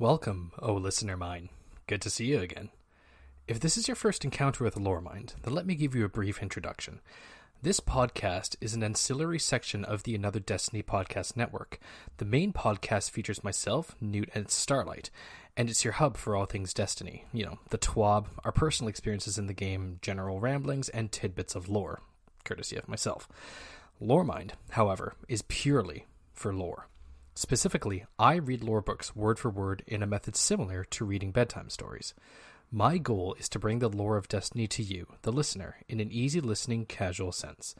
Welcome, O listener mine. Good to see you again. If this is your first encounter with Loremind, then let me give you a brief introduction. This podcast is an ancillary section of the Another Destiny podcast network. The main podcast features myself, Newt, and Starlight, and it's your hub for all things Destiny. You know, the TWAB, our personal experiences in the game, general ramblings, and tidbits of lore, courtesy of myself. Loremind, however, is purely for lore. Specifically, I read lore books word for word in a method similar to reading bedtime stories. My goal is to bring the lore of Destiny to you, the listener, in an easy listening, casual sense.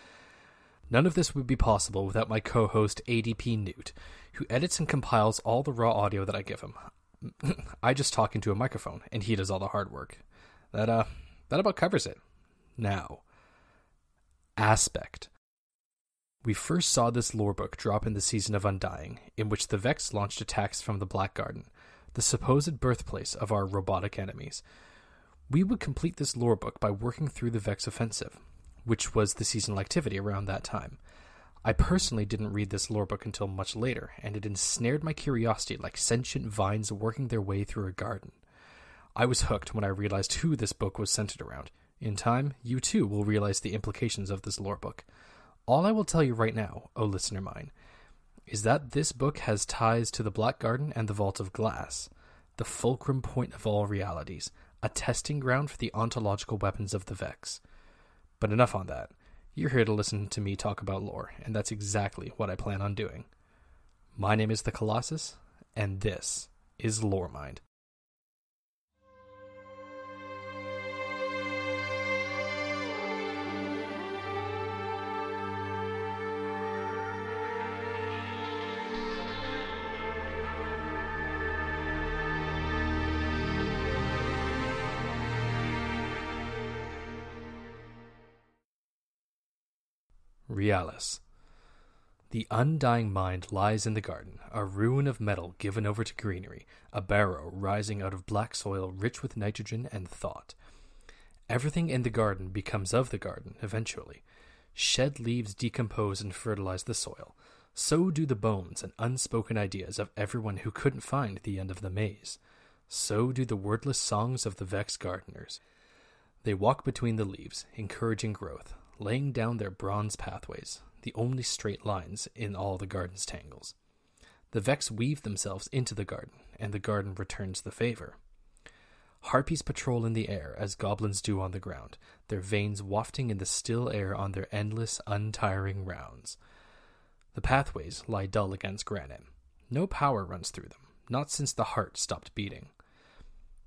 None of this would be possible without my co host ADP Newt, who edits and compiles all the raw audio that I give him. I just talk into a microphone, and he does all the hard work. That, uh, that about covers it. Now, Aspect. We first saw this lore book drop in the season of Undying, in which the Vex launched attacks from the Black Garden, the supposed birthplace of our robotic enemies. We would complete this lore book by working through the Vex offensive, which was the seasonal activity around that time. I personally didn't read this lore book until much later, and it ensnared my curiosity like sentient vines working their way through a garden. I was hooked when I realized who this book was centered around. In time, you too will realize the implications of this lore book. All I will tell you right now, O listener mine, is that this book has ties to the Black Garden and the Vault of Glass, the fulcrum point of all realities, a testing ground for the ontological weapons of the Vex. But enough on that. You're here to listen to me talk about lore, and that's exactly what I plan on doing. My name is the Colossus, and this is Loremind. Realis. The undying mind lies in the garden, a ruin of metal given over to greenery, a barrow rising out of black soil rich with nitrogen and thought. Everything in the garden becomes of the garden eventually. Shed leaves decompose and fertilize the soil. So do the bones and unspoken ideas of everyone who couldn't find the end of the maze. So do the wordless songs of the vexed gardeners. They walk between the leaves, encouraging growth, laying down their bronze pathways, the only straight lines in all the garden's tangles. The Vex weave themselves into the garden, and the garden returns the favor. Harpies patrol in the air as goblins do on the ground, their vanes wafting in the still air on their endless, untiring rounds. The pathways lie dull against granite. No power runs through them, not since the heart stopped beating.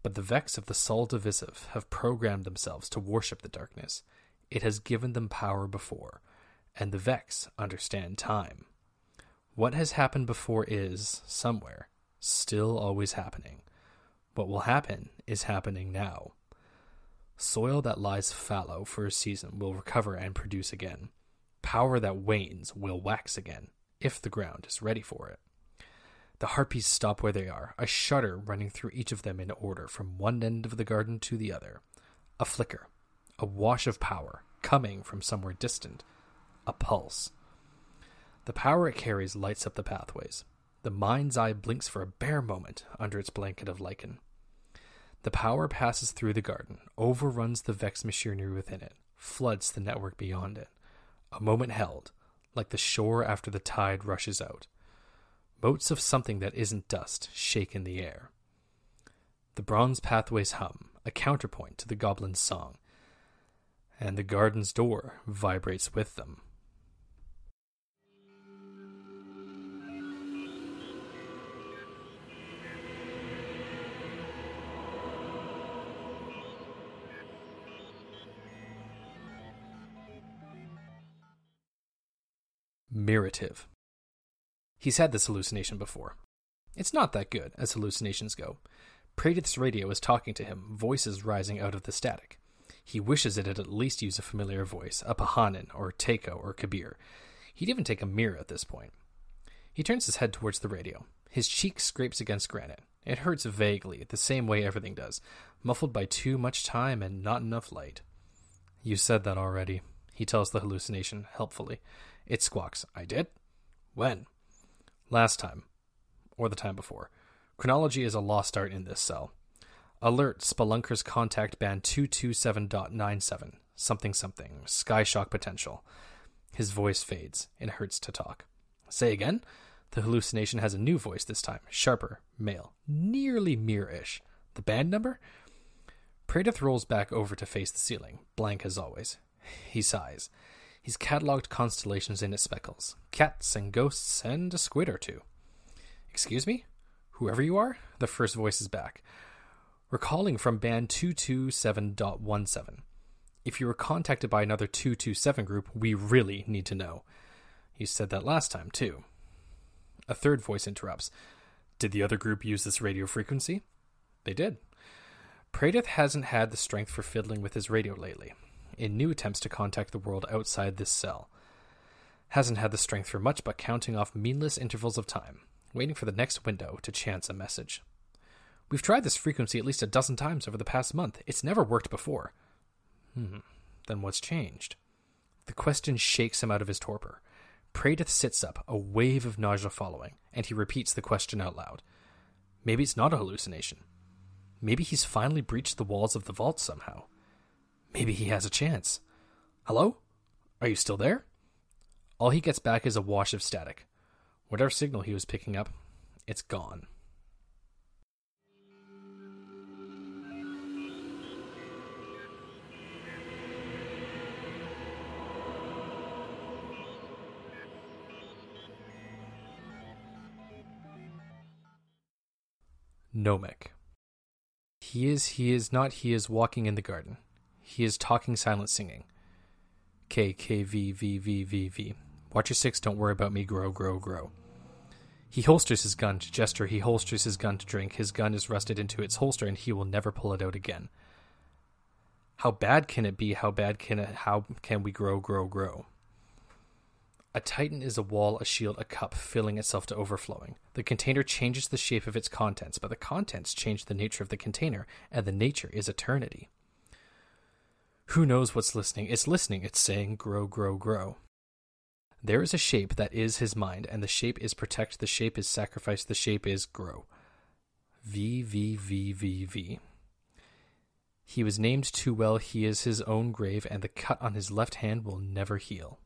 But the Vex of the Sol Divisive have programmed themselves to worship the darkness, it has given them power before, and the Vex understand time. What has happened before is, somewhere, still always happening. What will happen is happening now. Soil that lies fallow for a season will recover and produce again. Power that wanes will wax again, if the ground is ready for it. The harpies stop where they are, a shudder running through each of them in order from one end of the garden to the other. A flicker, a wash of power coming from somewhere distant, a pulse. The power it carries lights up the pathways. The mind's eye blinks for a bare moment under its blanket of lichen. The power passes through the garden, overruns the Vex machinery within it, floods the network beyond it. A moment held, like the shore after the tide rushes out. Motes of something that isn't dust shake in the air. The bronze pathways hum, a counterpoint to the goblin's song, and the garden's door vibrates with them. Mirative. He's had this hallucination before. It's not that good, as hallucinations go. Praedyth's radio is talking to him, voices rising out of the static. He wishes it had at least used a familiar voice, a Pahanin or Teiko or Kabir. He'd even take a mirror at this point. He turns his head towards the radio. His cheek scrapes against granite. It hurts vaguely, the same way everything does, muffled by too much time and not enough light. You said that already, he tells the hallucination, helpfully. It squawks. I did? When? Last time. Or the time before. Chronology is a lost art in this cell. Alert Spelunkers contact band 227.97. Something something. Sky shock potential. His voice fades. It hurts to talk. Say again? The hallucination has a new voice this time. Sharper, male, nearly mirror ish. The band number? Praedyth rolls back over to face the ceiling, blank as always. He sighs. He's catalogued constellations in its speckles cats and ghosts and a squid or two. Excuse me? Whoever you are? The first voice is back. We're calling from band 227.17. If you were contacted by another 227 group, we really need to know. You said that last time, too. A third voice interrupts. Did the other group use this radio frequency? They did. Praedyth hasn't had the strength for fiddling with his radio lately, in new attempts to contact the world outside this cell. Hasn't had the strength for much but counting off meaningless intervals of time, waiting for the next window to chance a message. We've tried this frequency at least a dozen times over the past month. It's never worked before. Hmm. Then what's changed? The question shakes him out of his torpor. Praedyth sits up, a wave of nausea following, and he repeats the question out loud. Maybe it's not a hallucination. Maybe he's finally breached the walls of the vault somehow. Maybe he has a chance. Hello? Are you still there? All he gets back is a wash of static. Whatever signal he was picking up, it's gone. Gnomic. He is, he is not, he is walking in the garden. He is talking silent singing. K, K, V, V, V, V, V. Watch your six, don't worry about me, grow, grow, grow. He holsters his gun to gesture, he holsters his gun to drink. His gun is rusted into its holster and he will never pull it out again. How bad can it be? How bad can it, how can we grow, grow, grow? A titan is a wall, a shield, a cup, filling itself to overflowing. The container changes the shape of its contents, but the contents change the nature of the container, and the nature is eternity. Who knows what's listening? It's listening, it's saying, grow, grow, grow. There is a shape that is his mind, and the shape is protect, the shape is sacrifice, the shape is grow. V, V, V, V, V. He was named too well, he is his own grave, and the cut on his left hand will never heal.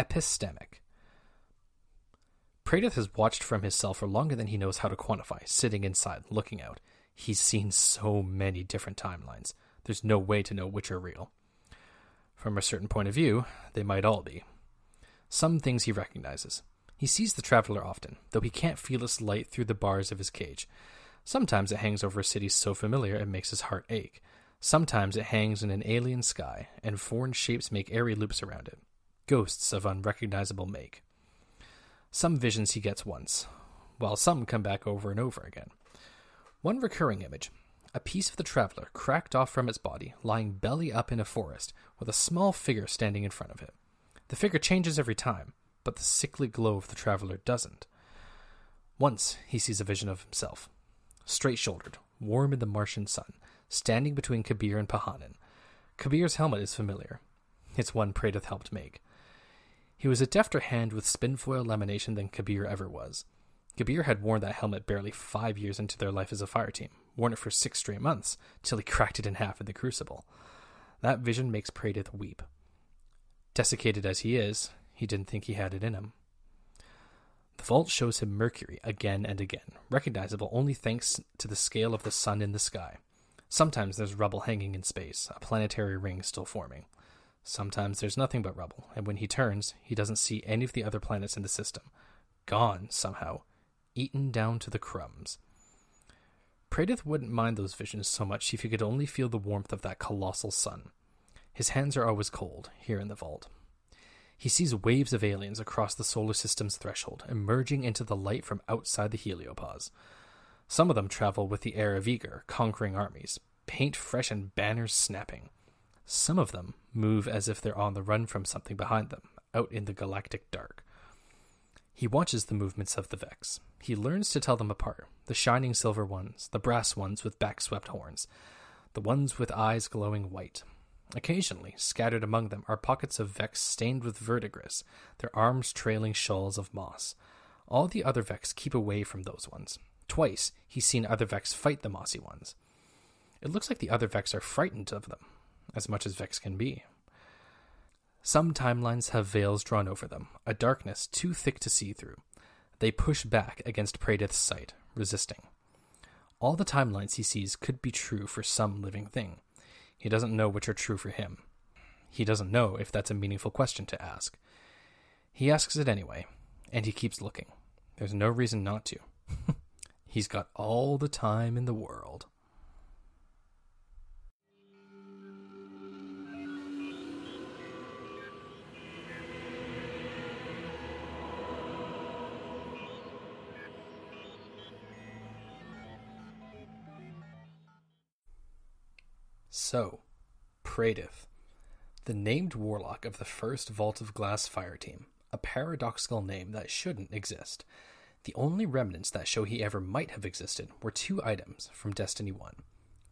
Epistemic. Praedyth has watched from his cell for longer than he knows how to quantify, sitting inside, looking out. He's seen so many different timelines. There's no way to know which are real. From a certain point of view, they might all be. Some things he recognizes. He sees the traveler often, though he can't feel its light through the bars of his cage. Sometimes it hangs over a city so familiar it makes his heart ache. Sometimes it hangs in an alien sky, and foreign shapes make airy loops around it ghosts of unrecognizable make. Some visions he gets once, while some come back over and over again. One recurring image a piece of the traveler cracked off from its body, lying belly up in a forest, with a small figure standing in front of it. The figure changes every time, but the sickly glow of the traveler doesn't. Once he sees a vision of himself, straight shouldered, warm in the Martian sun, standing between Kabir and Pahanin. Kabir's helmet is familiar. It's one Praedyth helped make. He was a defter hand with spinfoil lamination than Kabir ever was. Kabir had worn that helmet barely five years into their life as a fire team, worn it for six straight months, till he cracked it in half in the crucible. That vision makes Praedyth weep. Desiccated as he is, he didn't think he had it in him. The vault shows him Mercury again and again, recognizable only thanks to the scale of the sun in the sky. Sometimes there's rubble hanging in space, a planetary ring still forming. Sometimes there's nothing but rubble, and when he turns, he doesn't see any of the other planets in the system. Gone, somehow. Eaten down to the crumbs. Praedyth wouldn't mind those visions so much if he could only feel the warmth of that colossal sun. His hands are always cold, here in the vault. He sees waves of aliens across the solar system's threshold, emerging into the light from outside the heliopause. Some of them travel with the air of eager, conquering armies, paint fresh and banners snapping. Some of them move as if they're on the run from something behind them, out in the galactic dark. He watches the movements of the Vex. He learns to tell them apart the shining silver ones, the brass ones with back swept horns, the ones with eyes glowing white. Occasionally, scattered among them, are pockets of Vex stained with verdigris, their arms trailing shawls of moss. All the other Vex keep away from those ones. Twice, he's seen other Vex fight the mossy ones. It looks like the other Vex are frightened of them, as much as Vex can be. Some timelines have veils drawn over them, a darkness too thick to see through. They push back against Praedyth's sight, resisting. All the timelines he sees could be true for some living thing. He doesn't know which are true for him. He doesn't know if that's a meaningful question to ask. He asks it anyway, and he keeps looking. There's no reason not to. He's got all the time in the world. So, Praedyth, the named warlock of the first Vault of Glass fire team, a paradoxical name that shouldn't exist. The only remnants that show he ever might have existed were two items from Destiny 1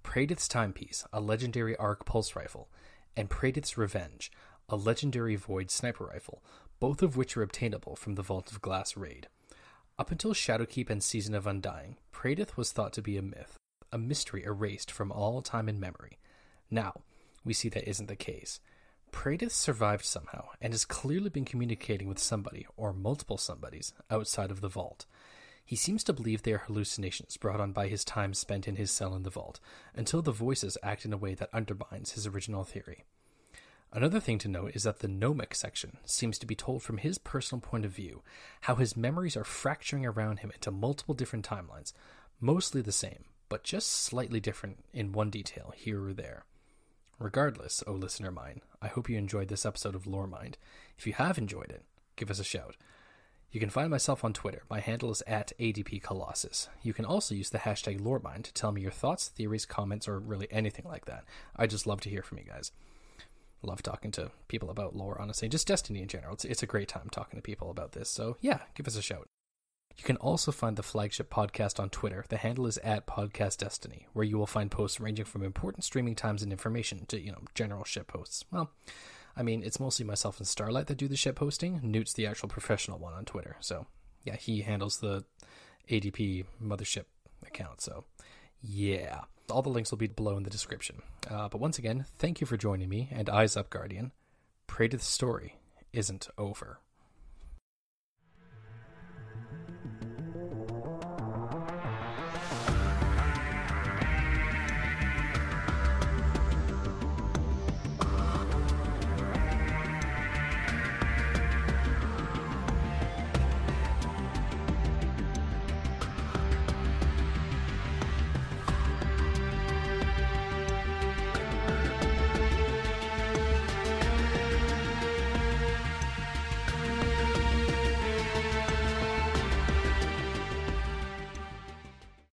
Praedyth's Timepiece, a legendary arc pulse rifle, and Praedyth's Revenge, a legendary Void sniper rifle, both of which are obtainable from the Vault of Glass raid. Up until Shadowkeep and Season of Undying, Praedyth was thought to be a myth, a mystery erased from all time and memory. Now, we see that isn't the case. Praedyth survived somehow and has clearly been communicating with somebody, or multiple somebodies, outside of the vault. He seems to believe they are hallucinations brought on by his time spent in his cell in the vault, until the voices act in a way that undermines his original theory. Another thing to note is that the gnomic section seems to be told from his personal point of view, how his memories are fracturing around him into multiple different timelines, mostly the same, but just slightly different in one detail here or there. Regardless, O listener mine, I hope you enjoyed this episode of Lore Mind. If you have enjoyed it, give us a shout. You can find myself on Twitter. My handle is at ADP Colossus. You can also use the hashtag LoreMind to tell me your thoughts, theories, comments, or really anything like that. I just love to hear from you guys. Love talking to people about lore, honestly, just Destiny in general. It's, it's a great time talking to people about this. So, yeah, give us a shout. You can also find the flagship podcast on Twitter. The handle is at Podcast Destiny, where you will find posts ranging from important streaming times and information to, you know, general ship posts. Well, I mean, it's mostly myself and Starlight that do the ship posting. Newt's the actual professional one on Twitter. So, yeah, he handles the ADP mothership account. So, yeah. All the links will be below in the description. Uh, but once again, thank you for joining me, and Eyes Up Guardian. Praedyth the story isn't over.